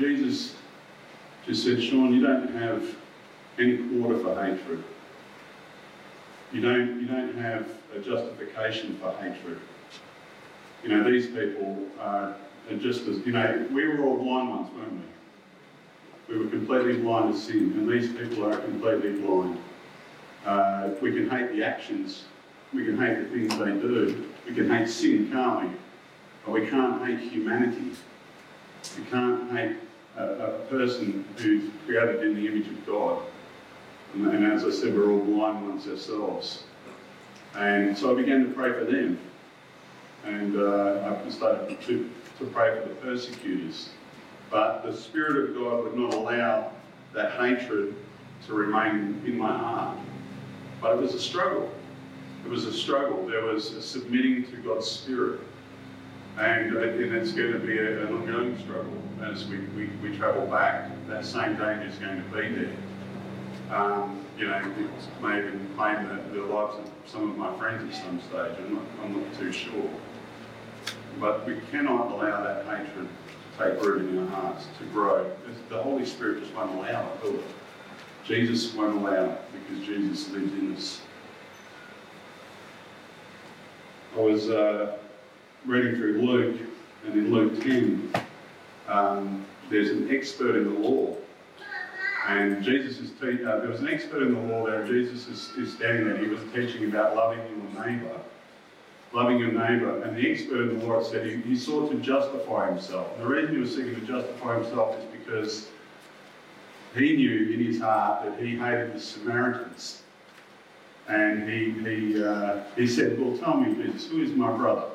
Jesus just said, Sean, you don't have any quarter for hatred. You don't, you don't have a justification for hatred. You know, these people are, are just as, you know, we were all blind ones, weren't we? We were completely blind to sin, and these people are completely blind. Uh, we can hate the actions, we can hate the things they do, we can hate sin, can't we? But we can't hate humanity. We can't hate a, person who's created in the image of God. And, and as I said, we're all blind ones ourselves. And so I began to pray for them. And uh, I started to, to pray for the persecutors. But the Spirit of God would not allow that hatred to remain in my heart. But it was a struggle. It was a struggle. There was a submitting to God's Spirit. And, and it's going to be a, an ongoing struggle as we, we, we travel back. That same danger is going to be there. Um, you know, it may even claim the, the lives of some of my friends at some stage. I'm not, I'm not too sure. But we cannot allow that hatred to take root in our hearts, to grow. The Holy Spirit just won't allow it, will it? Jesus won't allow it because Jesus lives in us. I was uh, reading through Luke, and in Luke 10, um, there's an expert in the law and Jesus is te- uh, there was an expert in the law there. Jesus is, is standing there. He was teaching about loving your neighbour, loving your neighbour. And the expert in the law said he, he sought to justify himself. And the reason he was seeking to justify himself is because he knew in his heart that he hated the Samaritans. And he, he, uh, he said, Well, tell me, Jesus, who is my brother?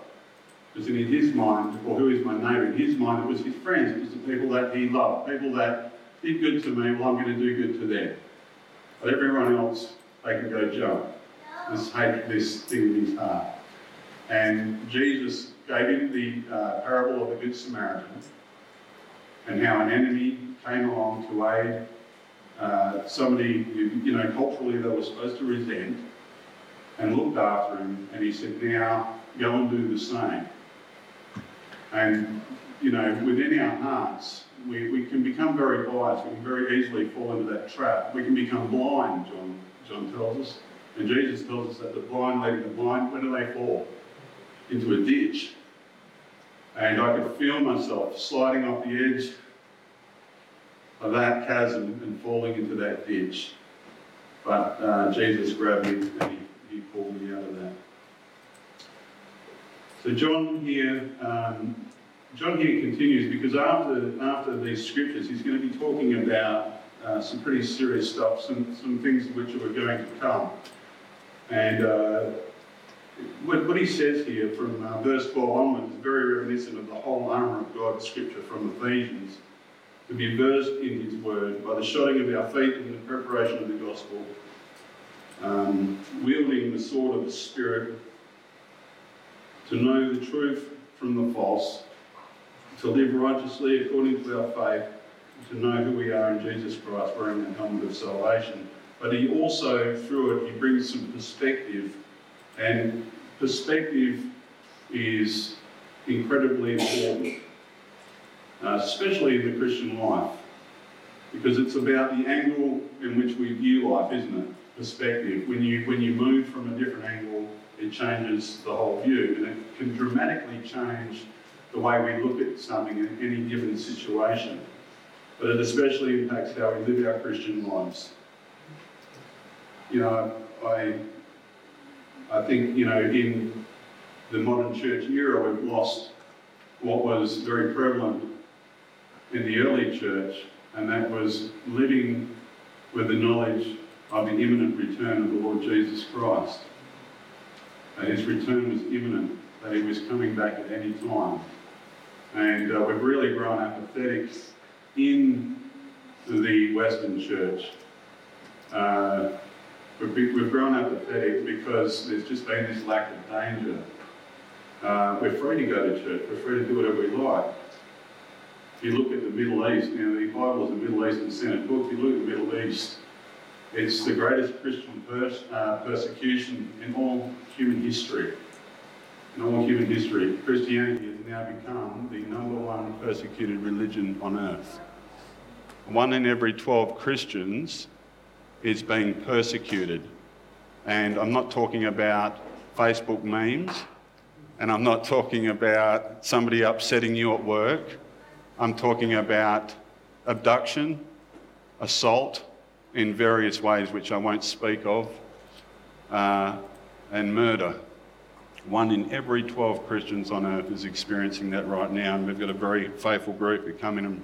Because in his mind, or who is my neighbour? In his mind, it was his friends. It was the people that he loved, people that did good to me, well, I'm going to do good to them. But everyone else, they can go jump. This hate, this thing in his heart. And Jesus gave him the uh, parable of the Good Samaritan and how an enemy came along to aid uh, somebody who, you know, culturally they were supposed to resent and looked after him. And he said, now go and do the same. And, you know, within our hearts, we, we can become very biased. We can very easily fall into that trap. We can become blind, John, John tells us. And Jesus tells us that the blind leading the blind, when do they fall? Into a ditch. And I could feel myself sliding off the edge of that chasm and falling into that ditch. But uh, Jesus grabbed me and he, he pulled me out of that. So John here um, John here continues because after, after these scriptures, he's going to be talking about uh, some pretty serious stuff, some, some things which are going to come. And uh, what, what, he says here from uh, verse 4 onwards is very reminiscent of the whole armour of God scripture from Ephesians. To be versed in his word by the shodding of our feet in the preparation of the gospel, um, wielding the sword of the Spirit, to know the truth from the false, to live righteously according to our faith, to know who we are in Jesus Christ, wearing the helmet of salvation. But he also, through it, he brings some perspective, and perspective is incredibly important, uh, especially in the Christian life, because it's about the angle in which we view life, isn't it? Perspective. When you when you move from a different angle, it changes the whole view, and it can dramatically change the way we look at something in any given situation. But it especially impacts how we live our Christian lives. You know, I, I think, you know, in the modern church era, we've lost what was very prevalent in the early church, and that was living with the knowledge of the imminent return of the Lord Jesus Christ. That his return was imminent, that he was coming back at any time. And uh, we've really grown apathetic in the Western church. Uh, we've, we've grown apathetic because there's just been this lack of danger. Uh, we're free to go to church, we're free to do whatever we like. If you look at the Middle East, know, the Bible is a Middle Eastern centered book. If you look at the Middle East, it's the greatest Christian pers- uh, persecution in all human history. In all human history, Christianity has now become the number one persecuted religion on earth. one in every 12 Christians is being persecuted. And I'm not talking about Facebook memes, and I'm not talking about somebody upsetting you at work. I'm talking about abduction, assault in various ways, which I won't speak of, uh, and murder. One in every 12 Christians on earth is experiencing that right now, and we've got a very faithful group who come in and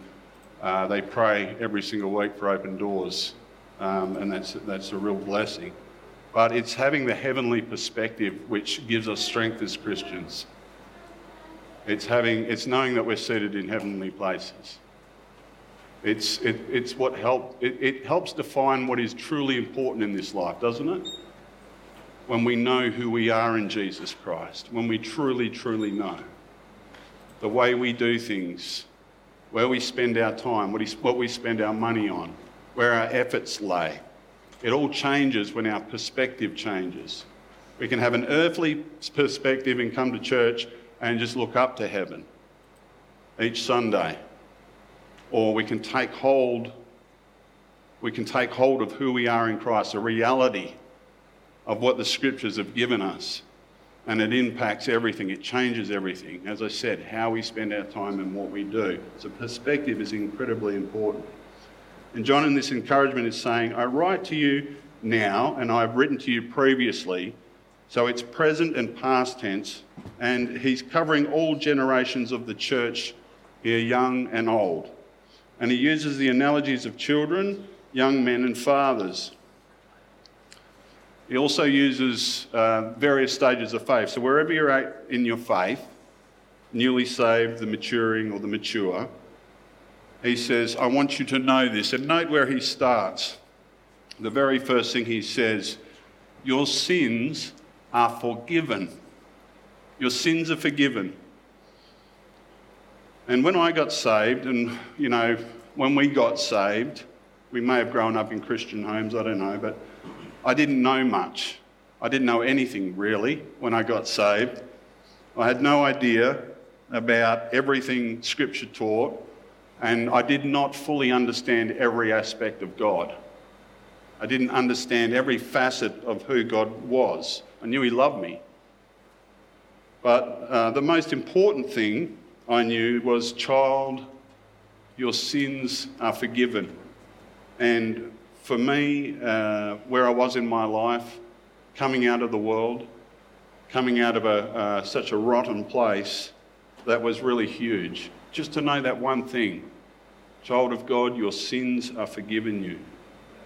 uh, they pray every single week for open doors, um, and that's, that's a real blessing. But it's having the heavenly perspective which gives us strength as Christians. It's, having, it's knowing that we're seated in heavenly places. It's, it, it's what help, it, it helps define what is truly important in this life, doesn't it? When we know who we are in Jesus Christ, when we truly, truly know the way we do things, where we spend our time, what, we spend our money on, where our efforts lay. It all changes when our perspective changes. We can have an earthly perspective and come to church and just look up to heaven each Sunday or we can take hold we can take hold of who we are in Christ, a reality of what the scriptures have given us. And it impacts everything, it changes everything. As I said, how we spend our time and what we do. So, perspective is incredibly important. And John, in this encouragement, is saying, I write to you now, and I've written to you previously. So, it's present and past tense. And he's covering all generations of the church here, young and old and he uses the analogies of children, young men, and fathers. He also uses uh, various stages of faith. So, wherever you're at in your faith, newly saved, the maturing, or the mature, he says, I want you to know this. And note where he starts. The very first thing he says, Your sins are forgiven. Your sins are forgiven. And when I got saved, and you know, when we got saved, we may have grown up in Christian homes, I don't know, but I didn't know much. I didn't know anything really when I got saved. I had no idea about everything Scripture taught, and I did not fully understand every aspect of God. I didn't understand every facet of who God was. I knew He loved me. But uh, the most important thing I knew was, child, your sins are forgiven. And for me, uh, where I was in my life, coming out of the world, coming out of a, uh, such a rotten place, that was really huge. Just to know that one thing child of God, your sins are forgiven you.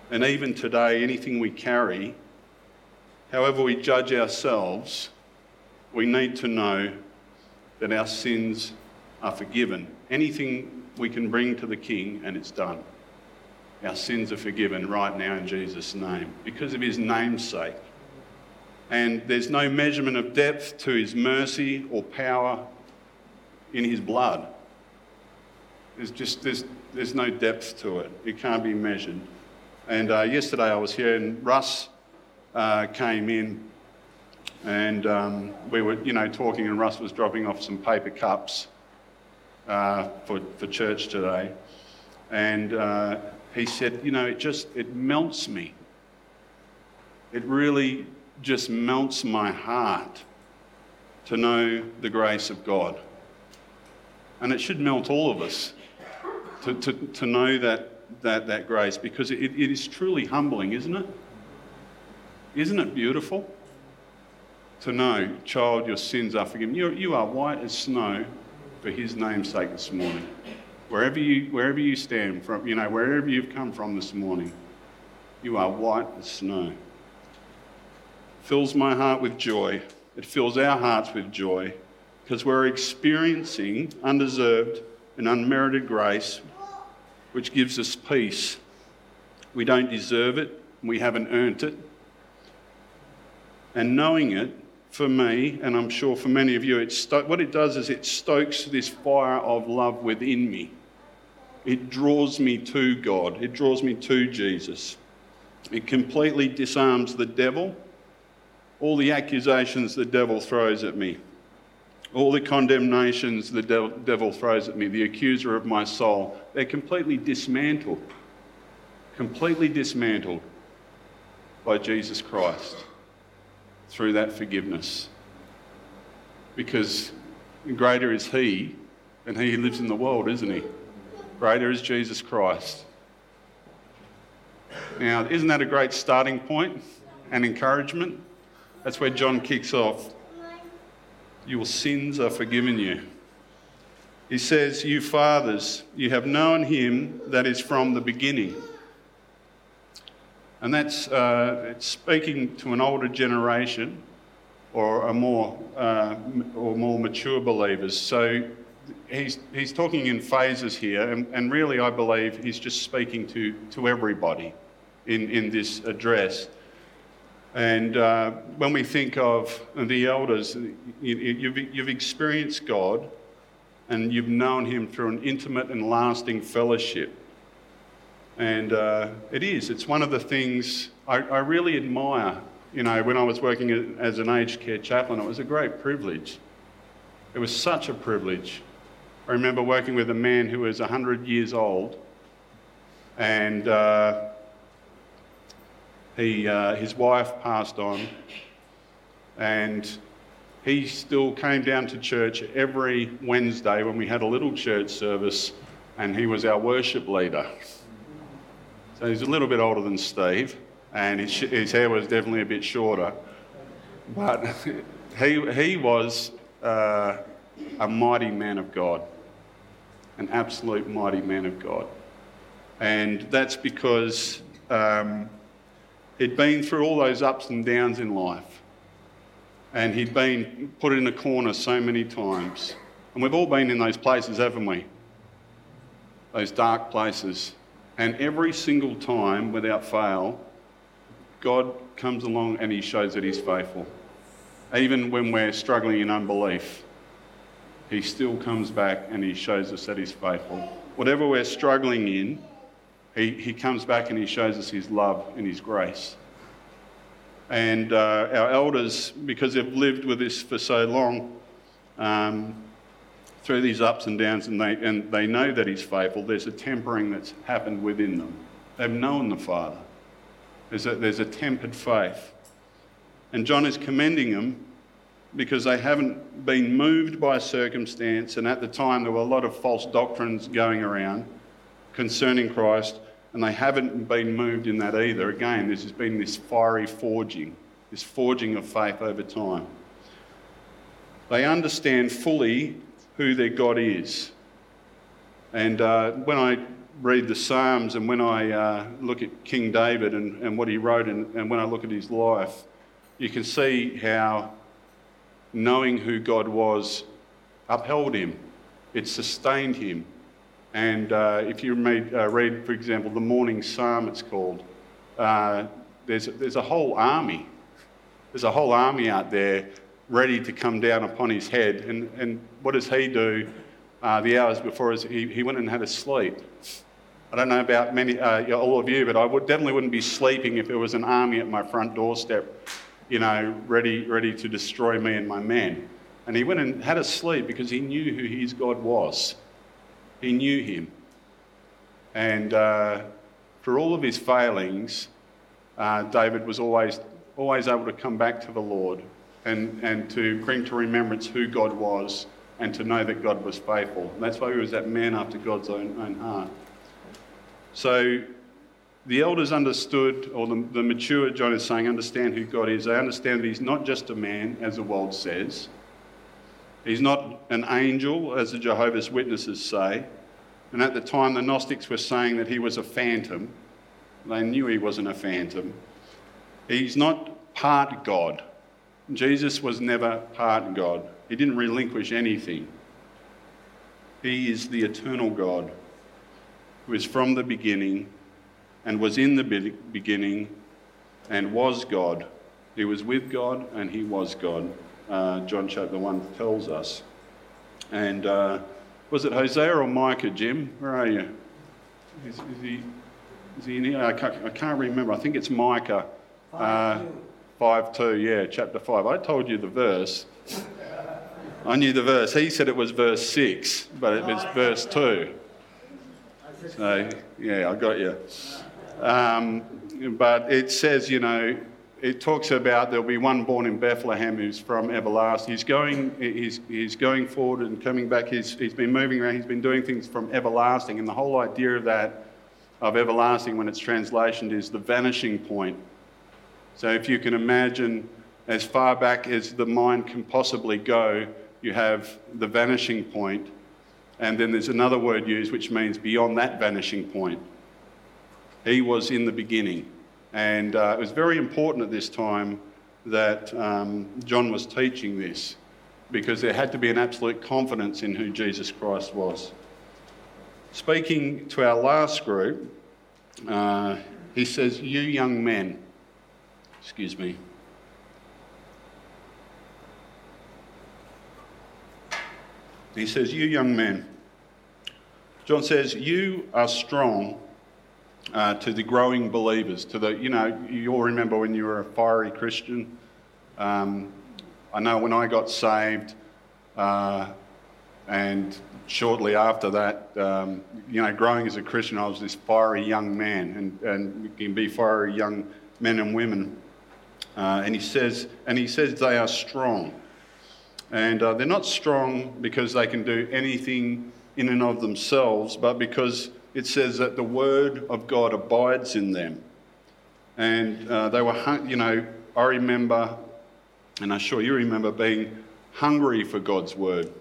And even today, anything we carry, however we judge ourselves, we need to know that our sins are forgiven. Anything we can bring to the King, and it's done. Our sins are forgiven right now in Jesus' name because of his namesake. And there's no measurement of depth to his mercy or power in his blood. There's just there's, there's no depth to it. It can't be measured. And uh, yesterday I was here, and Russ uh, came in, and um, we were, you know, talking, and Russ was dropping off some paper cups uh, for, for church today. And uh, he said, You know, it just, it melts me. It really just melts my heart to know the grace of God. And it should melt all of us to, to, to know that, that, that grace because it, it is truly humbling, isn't it? Isn't it beautiful? To know, child, your sins are forgiven. You, you are white as snow for his name's sake this morning. Wherever you, wherever you stand from, you know, wherever you've come from this morning, you are white as snow. Fills my heart with joy. It fills our hearts with joy because we're experiencing undeserved and unmerited grace, which gives us peace. We don't deserve it, we haven't earned it. And knowing it for me, and I'm sure for many of you, it sto- what it does is it stokes this fire of love within me. It draws me to God, it draws me to Jesus. It completely disarms the devil, all the accusations the devil throws at me. all the condemnations the devil throws at me, the accuser of my soul, they're completely dismantled. Completely dismantled by Jesus Christ through that forgiveness. Because greater is He than He who lives in the world, isn't He? Greater is Jesus Christ. Now, isn't that a great starting point and encouragement? That's where John kicks off. Your sins are forgiven you. He says, You fathers, you have known him that is from the beginning. And that's uh, speaking to an older generation or a more, uh, or more mature believers. So he's, he's talking in phases here, and, and really, I believe he's just speaking to, to everybody in, in this address. And uh, when we think of the elders, you, you've, you've experienced God and you've known Him through an intimate and lasting fellowship. And uh, it is, it's one of the things I, I, really admire. You know, when I was working as an aged care chaplain, it was a great privilege. It was such a privilege. I remember working with a man who was 100 years old, and uh, he, uh, his wife passed on, and he still came down to church every Wednesday when we had a little church service, and he was our worship leader. So he's a little bit older than Steve, and his, his hair was definitely a bit shorter. But he, he was uh, a mighty man of God, an absolute mighty man of God. And that's because um, He'd been through all those ups and downs in life. And he'd been put in a corner so many times. And we've all been in those places, haven't we? Those dark places. And every single time, without fail, God comes along and he shows that he's faithful. Even when we're struggling in unbelief, he still comes back and he shows us that he's faithful. Whatever we're struggling in, he, he comes back and he shows us his love and his grace. And uh, our elders, because they've lived with this for so long, um, through these ups and downs, and they, and they know that he's faithful, there's a tempering that's happened within them. They've known the Father. There's a, there's a tempered faith. And John is commending them because they haven't been moved by circumstance, and at the time there were a lot of false doctrines going around concerning Christ, and they haven't been moved in that either. Again, there's been this fiery forging, this forging of faith over time. They understand fully who their God is. And uh, when I read the Psalms and when I uh, look at King David and, and what he wrote, and, and when I look at his life, you can see how knowing who God was upheld him, it sustained him, and uh, if you read, uh, read, for example, the morning psalm, it's called, uh, there's, there's a whole army. There's a whole army out there ready to come down upon his head. And, and what does he do uh, the hours before? He, he went and had a sleep. I don't know about many, uh, all of you, but I would, definitely wouldn't be sleeping if there was an army at my front doorstep, you know, ready, ready to destroy me and my men. And he went and had a sleep because he knew who his God was. He knew him. And uh, for all of his failings, uh, David was always, always able to come back to the Lord and, and to bring to remembrance who God was and to know that God was faithful. And that's why he was that man after God's own, own heart. So the elders understood, or the, the mature, John is saying, understand who God is. They understand that he's not just a man, as the world says. He's not an angel, as the Jehovah's Witnesses say. And at the time, the Gnostics were saying that he was a phantom. They knew he wasn't a phantom. He's not part God. Jesus was never part God. He didn't relinquish anything. He is the eternal God who is from the beginning and was in the beginning and was God. He was with God and he was God uh, John chapter 1 tells us. And uh, was it Hosea or Micah, Jim? Where are you? Is, is he, is he in here? I can't, I can't remember. I think it's Micah. Uh, 5 2, yeah, chapter 5. I told you the verse. I knew the verse. He said it was verse 6, but it was verse 2. So, yeah, I got you. Um, but it says, you know, it talks about there'll be one born in Bethlehem who's from everlasting. He's going, he's, he's going forward and coming back. He's, he's been moving around. He's been doing things from everlasting. And the whole idea of that, of everlasting, when it's translated, is the vanishing point. So if you can imagine as far back as the mind can possibly go, you have the vanishing point, and then there's another word used which means beyond that vanishing point. He was in the beginning. And uh, it was very important at this time that um, John was teaching this because there had to be an absolute confidence in who Jesus Christ was. Speaking to our last group, uh, he says, You young men, excuse me, He says, You young men. John says, You are strong uh, to the growing believers. To the, you know, you all remember when you were a fiery Christian. Um, I know when I got saved, uh, and shortly after that, um, you know, growing as a Christian, I was this fiery young man, and, and you can be fiery young men and women. Uh, and he says, and he says they are strong. And uh, they're not strong because they can do anything in and of themselves, but because it says that the word of God abides in them. And uh, they were, you know, I remember, and I'm sure you remember being hungry for God's word.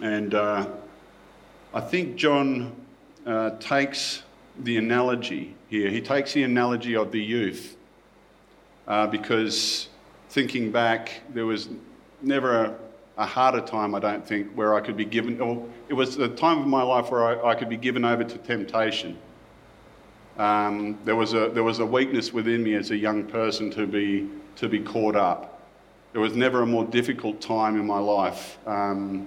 And uh, I think John uh, takes the analogy here. He takes the analogy of the youth uh, because thinking back, there was never a, a, harder time, I don't think, where I could be given, or it was a time of my life where I, I could be given over to temptation. Um, there, was a, there was a weakness within me as a young person to be, to be caught up. There was never a more difficult time in my life um,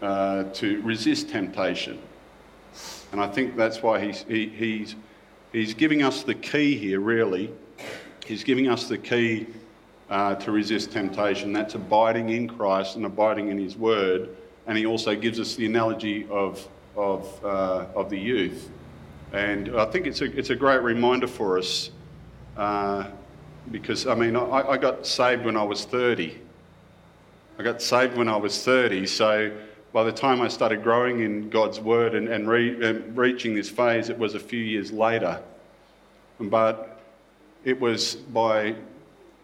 uh, to resist temptation. And I think that's why he's, he, he's, he's giving us the key here, really. He's giving us the key uh, to resist temptation. That's abiding in Christ and abiding in His Word. And He also gives us the analogy of, of, uh, of the youth. And I think it's a, it's a great reminder for us uh, because, I mean, I, I got saved when I was 30. I got saved when I was 30, so by the time I started growing in God's Word and, and, re, and, reaching this phase, it was a few years later. But it was by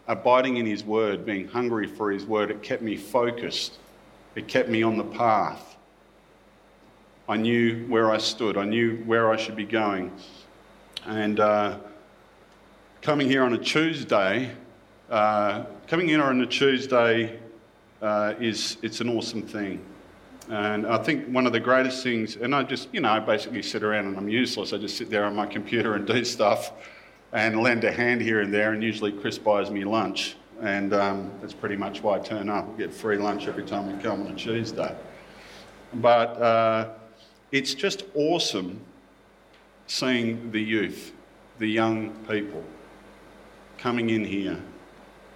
abiding in His Word, being hungry for His Word, it kept me focused. It kept me on the path. I knew where I stood, I knew where I should be going. And uh, coming here on a Tuesday, uh, coming here on a Tuesday uh, is it's an awesome thing. And I think one of the greatest things, and I just, you know, I basically sit around and I'm useless. I just sit there on my computer and do stuff and lend a hand here and there. And usually Chris buys me lunch, and um, that's pretty much why I turn up. We get free lunch every time we come on a Tuesday. But uh, it's just awesome seeing the youth, the young people coming in here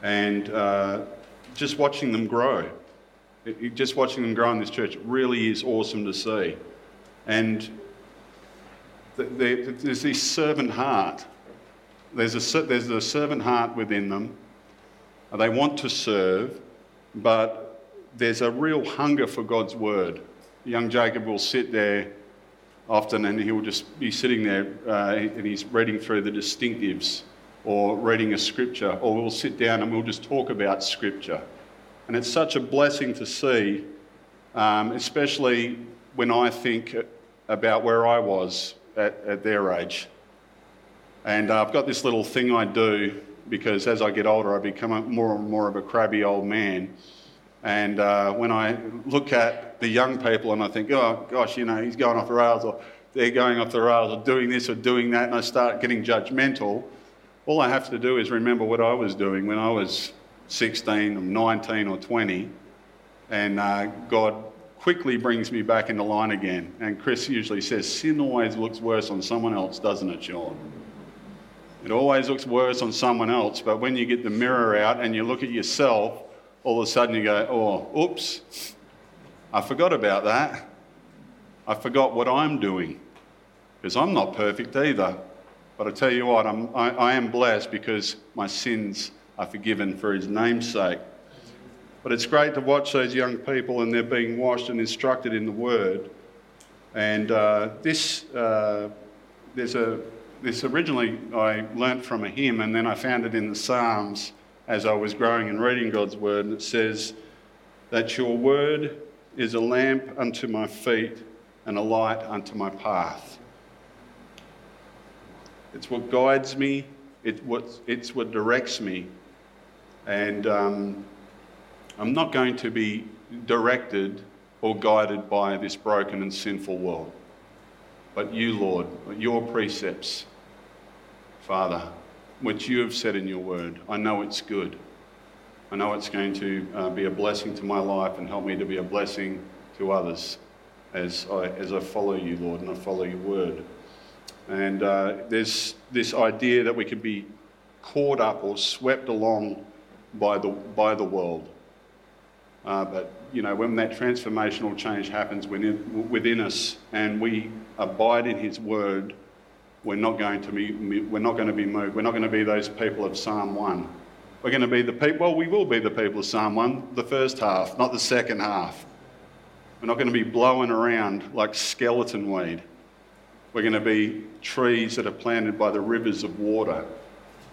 and uh, just watching them grow. It, just watching them grow in this church really is awesome to see. And there's this servant heart there's a, there's a servant heart within them. They want to serve, but there's a real hunger for God's word. Young Jacob will sit there often and he'll just be sitting there uh, and he's reading through the distinctives or reading a scripture, or we'll sit down and we'll just talk about scripture. And it's such a blessing to see, um, especially when I think about where I was at, at their age. And uh, I've got this little thing I do because as I get older, I become more and more of a crabby old man. And uh, when I look at the young people and I think, oh gosh, you know, he's going off the rails, or they're going off the rails, or doing this or doing that, and I start getting judgmental, all I have to do is remember what I was doing when I was 16 or 19 or 20. And uh, God quickly brings me back into line again. And Chris usually says, sin always looks worse on someone else, doesn't it, Sean? It always looks worse on someone else, but when you get the mirror out and you look at yourself, all of a sudden you go, oh, oops, I forgot about that. I forgot what I'm doing because I'm not perfect either. But I tell you what, I'm, I, I am blessed because my sins are forgiven for his name's sake. But it's great to watch those young people and they're being washed and instructed in the word. And uh, this, uh, there's a, this originally I learnt from a hymn and then I found it in the Psalms as I was growing and reading God's word. And it says that your word is a lamp unto my feet and a light unto my path. It's what guides me, it, what, it's what directs me. And um, I'm not going to be directed or guided by this broken and sinful world. But you, Lord, your precepts, Father, which you have said in your word, I know it's good. I know it's going to uh, be a blessing to my life and help me to be a blessing to others as I, as I follow you, Lord, and I follow your word. And uh, there's this idea that we can be caught up or swept along by the, by the world. Uh, but, you know, when that transformational change happens within, within us and we abide in His Word, we're not going to be, we're not going to be moved. We're not going to be those people of Psalm 1. We're going to be the people, well, we will be the people of Psalm 1, the first half, not the second half. We're not going to be blowing around like skeleton weed. We're going to be trees that are planted by the rivers of water.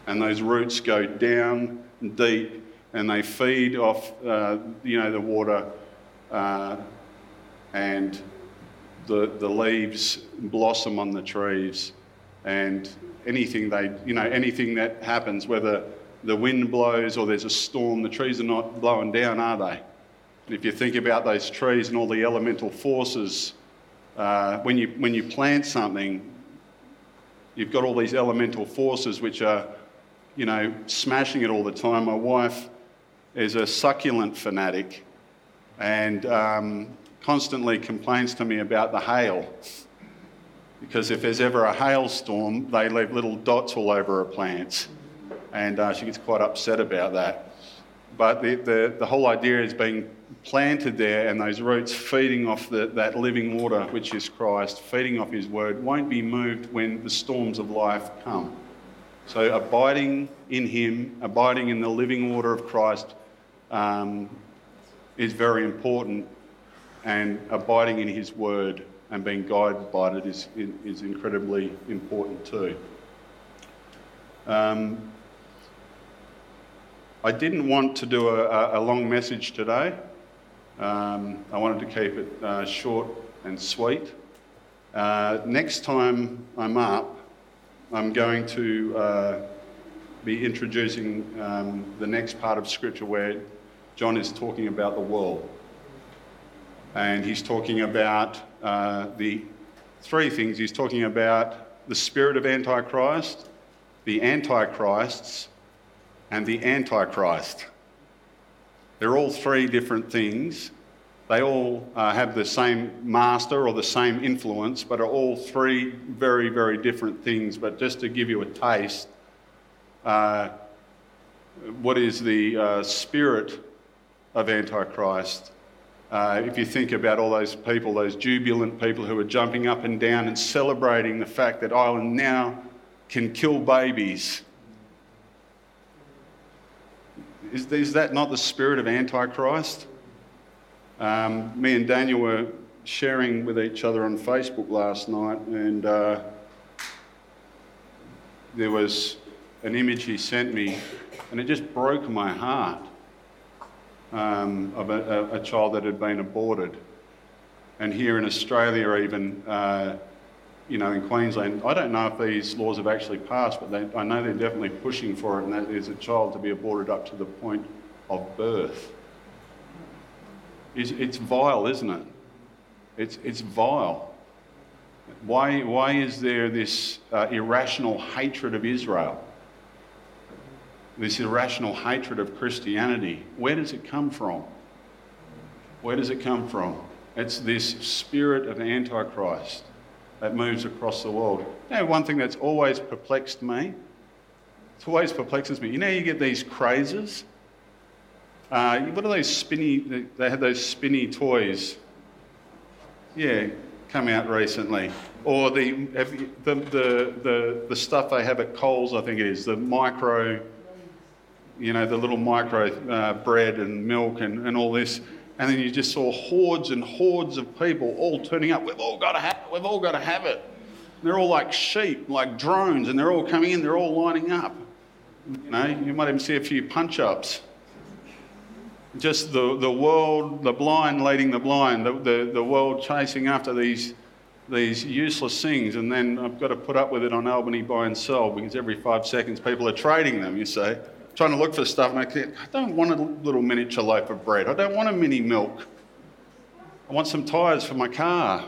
And those roots go down deep and they feed off, uh, you know, the water uh, and the, the leaves blossom on the trees and anything they, you know, anything that happens, whether the wind blows or there's a storm, the trees are not blowing down, are they? And if you think about those trees and all the elemental forces uh, when, you, when you plant something, you've got all these elemental forces which are, you know, smashing it all the time. My wife is a succulent fanatic and um, constantly complains to me about the hail. Because if there's ever a hailstorm, they leave little dots all over her plants. And uh, she gets quite upset about that. But the, the, the whole idea is being planted there and those roots feeding off the, that living water, which is Christ, feeding off His word, won't be moved when the storms of life come. So, abiding in Him, abiding in the living water of Christ, um, is very important, and abiding in His word and being guided by it is, is incredibly important too. Um, I didn't want to do a, a long message today. Um, I wanted to keep it uh, short and sweet. Uh, next time I'm up, I'm going to uh, be introducing um, the next part of Scripture where John is talking about the world. And he's talking about uh, the three things. He's talking about the spirit of Antichrist, the Antichrists, and the Antichrist. They're all three different things. They all uh, have the same master or the same influence, but are all three very, very different things. But just to give you a taste, uh, what is the uh, spirit of Antichrist? Uh, if you think about all those people, those jubilant people who are jumping up and down and celebrating the fact that Ireland now can kill babies is, is that not the spirit of Antichrist? Um, me and Daniel were sharing with each other on Facebook last night, and uh, there was an image he sent me, and it just broke my heart um, of a, a, child that had been aborted. And here in Australia, even uh, you know, in Queensland, I don't know if these laws have actually passed, but they, I know they're definitely pushing for it, and that is a child to be aborted up to the point of birth. It's, it's vile, isn't it? It's, it's vile. Why, why is there this uh, irrational hatred of Israel? This irrational hatred of Christianity? Where does it come from? Where does it come from? It's this spirit of Antichrist that moves across the world. You know, one thing that's always perplexed me, it always perplexes me. You know, you get these crazes. Uh, what are those spinny? They had those spinny toys. Yeah, come out recently. Or the, the, the, the, the stuff they have at Coles, I think it is, the micro, you know, the little micro uh, bread and milk and, and all this. And then you just saw hordes and hordes of people all turning up. We've all got to have it. We've all got to have it. They're all like sheep, like drones, and they're all coming in. They're all lining up. You know, you might even see a few punch ups. Just the, the world, the blind leading the blind, the, the, the world chasing after these, these useless things. And then I've got to put up with it on Albany buy and sell because every five seconds people are trading them, you see trying to look for stuff, and I said, I don't want a little miniature loaf of bread. I don't want a mini milk. I want some tyres for my car.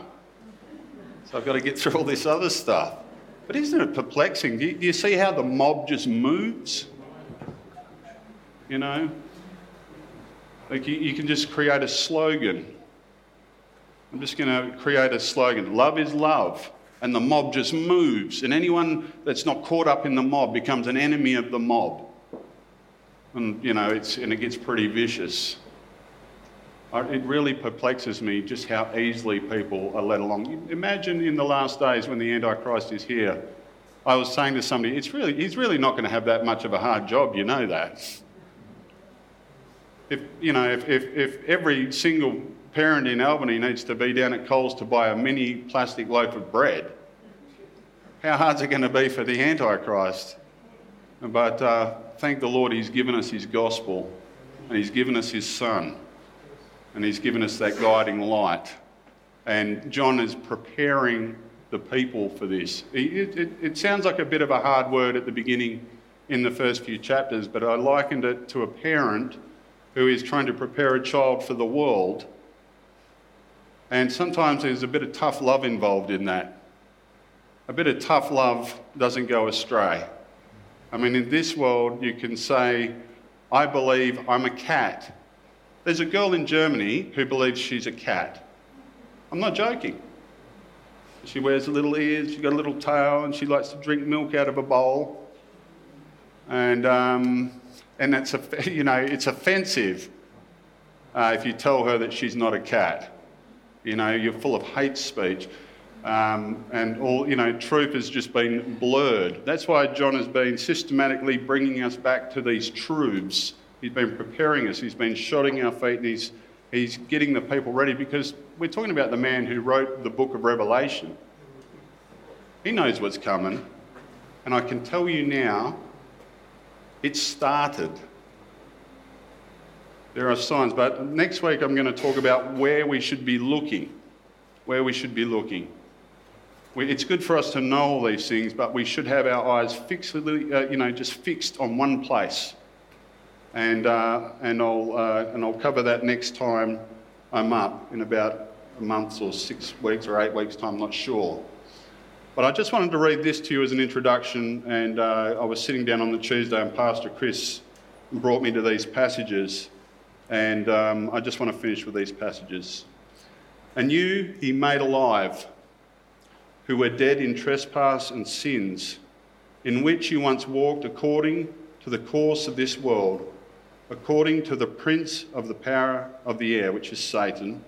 So I've got to get through all this other stuff. But isn't it perplexing? Do you, do you see how the mob just moves? You know? Like you, you can just create a slogan. I'm just going to create a slogan love is love. And the mob just moves. And anyone that's not caught up in the mob becomes an enemy of the mob. And, you know, it's, and it gets pretty vicious. It really perplexes me just how easily people are led along. Imagine in the last days when the Antichrist is here. I was saying to somebody, it's really, he's really not going to have that much of a hard job, you know that. If, you know, if, if, if every single parent in Albany needs to be down at Coles to buy a mini plastic loaf of bread, how hard's it going to be for the Antichrist? But uh, thank the Lord, He's given us His gospel and He's given us His Son and He's given us that guiding light. And John is preparing the people for this. It, it, it, sounds like a bit of a hard word at the beginning in the first few chapters, but I likened it to a parent who is trying to prepare a child for the world. And sometimes there's a bit of tough love involved in that. A bit of tough love doesn't go astray. I mean, in this world, you can say, I believe I'm a cat. There's a girl in Germany who believes she's a cat. I'm not joking. She wears little ears, she's got a little tail, and she likes to drink milk out of a bowl. And, um, and that's, you know, it's offensive uh, if you tell her that she's not a cat. You know, you're full of hate speech. Um, and all, you know, truth has just been blurred. That's why John has been systematically bringing us back to these truths. He's been preparing us, he's been shodding our feet, and he's, he's getting the people ready because we're talking about the man who wrote the book of Revelation. He knows what's coming, and I can tell you now, it started. There are signs, but next week I'm going to talk about where we should be looking. Where we should be looking. It's good for us to know all these things, but we should have our eyes uh, you know, just fixed on one place. And, uh, and, I'll, uh, and I'll cover that next time I'm up in about a month or six weeks or eight weeks' time, I'm not sure. But I just wanted to read this to you as an introduction, and uh, I was sitting down on the Tuesday, and Pastor Chris brought me to these passages, and um, I just want to finish with these passages. And you he made alive who were dead in trespass and sins, in which you once walked according to the course of this world, according to the prince of the power of the air, which is Satan,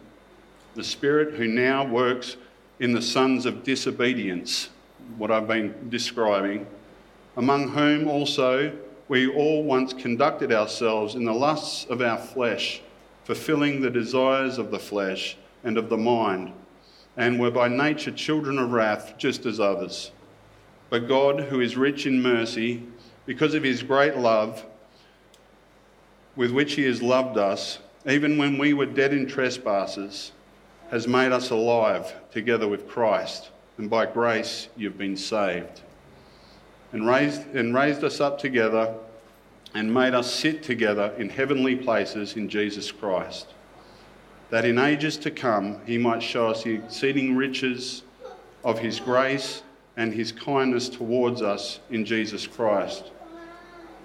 the spirit who now works in the sons of disobedience, what I've been describing, among whom also we all once conducted ourselves in the lusts of our flesh, fulfilling the desires of the flesh and of the mind and were by nature children of wrath, just as others. But God, who is rich in mercy, because of his great love with which he has loved us, even when we were dead in trespasses, has made us alive together with Christ, and by grace you've been saved. And raised, and raised us up together and made us sit together in heavenly places in Jesus Christ that in ages to come he might show us the exceeding riches of his grace and his kindness towards us in Jesus Christ.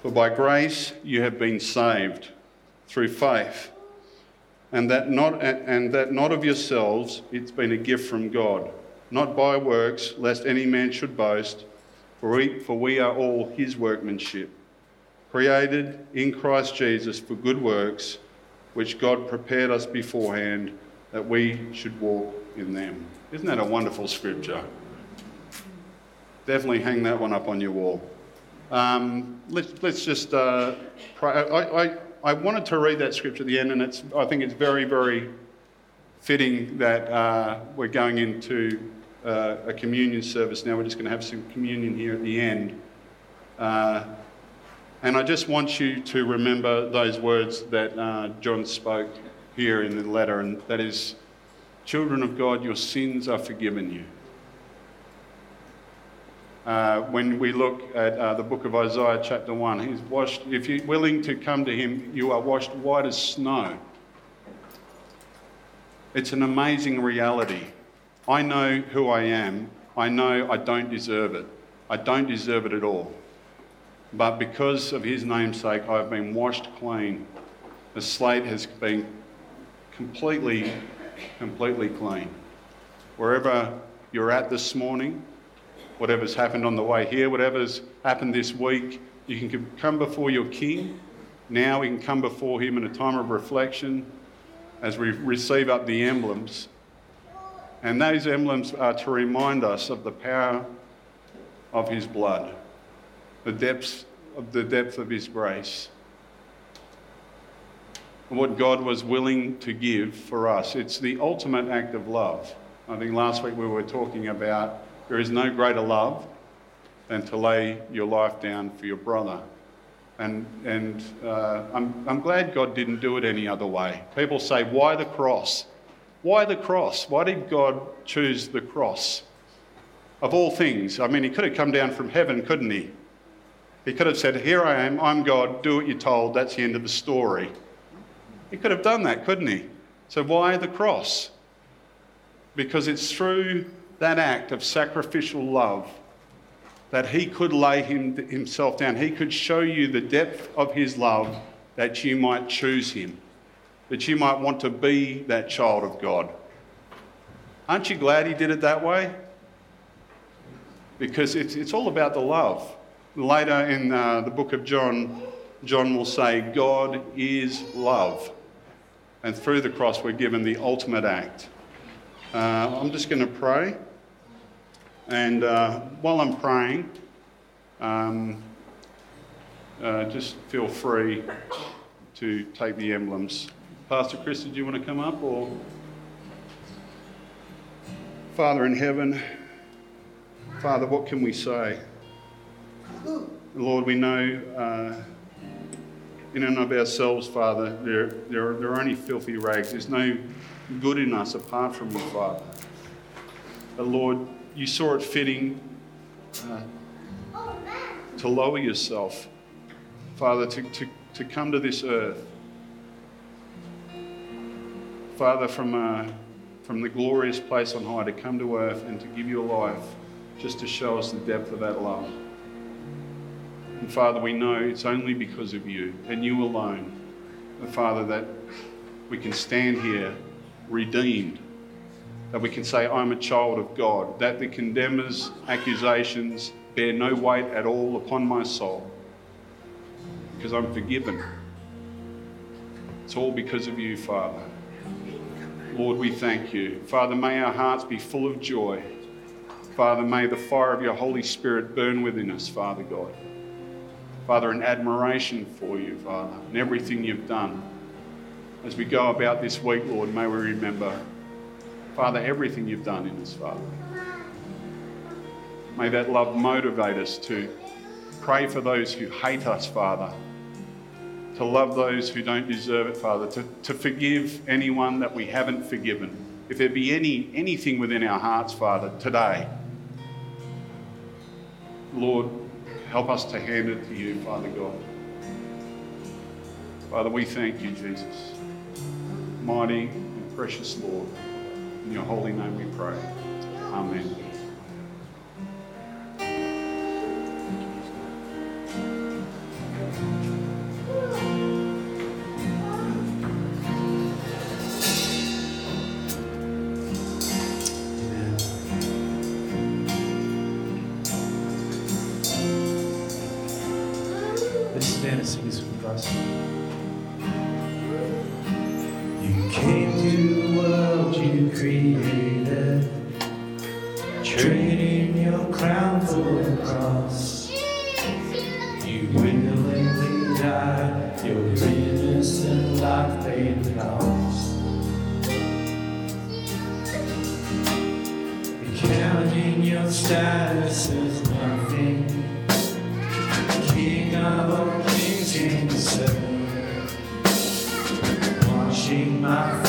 For by grace you have been saved through faith, and that not, and that not of yourselves, it's been a gift from God, not by works, lest any man should boast, for we, for we are all his workmanship, created in Christ Jesus for good works, which God prepared us beforehand that we should walk in them. Isn't that a wonderful scripture? Definitely hang that one up on your wall. Um, let's, let's just uh, pray. I, I, I wanted to read that scripture at the end, and it's, I think it's very, very fitting that uh, we're going into uh, a communion service now. We're just going to have some communion here at the end. And I just want you to remember those words that uh, John spoke here in the letter, and that is, Children of God, your sins are forgiven you. Uh, when we look at uh, the book of Isaiah, chapter 1, he's washed, if you're willing to come to him, you are washed white as snow. It's an amazing reality. I know who I am. I know I don't deserve it. I don't deserve it at all. But because of his namesake, I've been washed clean. The slate has been completely, completely clean. Wherever you're at this morning, whatever's happened on the way here, whatever's happened this week, you can come before your King. Now we can come before him in a time of reflection as we receive up the emblems. And those emblems are to remind us of the power of his blood, the depths of the depth of his grace. What God was willing to give for us. It's the ultimate act of love. I think last week we were talking about there is no greater love than to lay your life down for your brother. And, and uh, I'm, I'm glad God didn't do it any other way. People say, why the cross? Why the cross? Why did God choose the cross? Of all things, I mean, He could have come down from heaven, couldn't He? He could have said, Here I am, I'm God, do what you're told, that's the end of the story. He could have done that, couldn't he? So why the cross? Because it's through that act of sacrificial love that he could lay him, himself down. He could show you the depth of his love that you might choose him, that you might want to be that child of God. Aren't you glad he did it that way? Because it's, it's all about the love. Later in uh, the book of John, John will say, God is love. And through the cross, we're given the ultimate act. Uh, I'm just going to pray. And uh, while I'm praying, um, uh, just feel free to take the emblems. Pastor Chris, did you want to come up? Or Father in heaven, Father, what can we say? Lord, we know uh, in and of ourselves, Father, there, there, there are only filthy rags. There's no good in us apart from you, Father. But Lord, you saw it fitting uh, to lower yourself, Father, to, to, to come to this earth. Father, from, uh, from the glorious place on high, to come to earth and to give your life just to show us the depth of that love. And Father, we know it's only because of you and you alone, Father, that we can stand here redeemed that we can say, I'm a child of God, that the condemner's accusations bear no weight at all upon my soul because I'm forgiven. It's all because of you, Father. Lord, we thank you. Father, may our hearts be full of joy. Father, may the fire of your Holy Spirit burn within us, Father God. Father, an admiration for you, Father, and everything you've done. As we go about this week, Lord, may we remember Father, everything you've done in us, Father. May that love motivate us to pray for those who hate us, Father. To love those who don't deserve it, Father. To, to forgive anyone that we haven't forgiven. If there be any, anything within our hearts, Father, today, Lord, help us to hand it to you, Father God. Father, we thank you, Jesus. Mighty and precious Lord. In your holy name we pray. Amen. your status is nothing. King of all kings himself, Watching my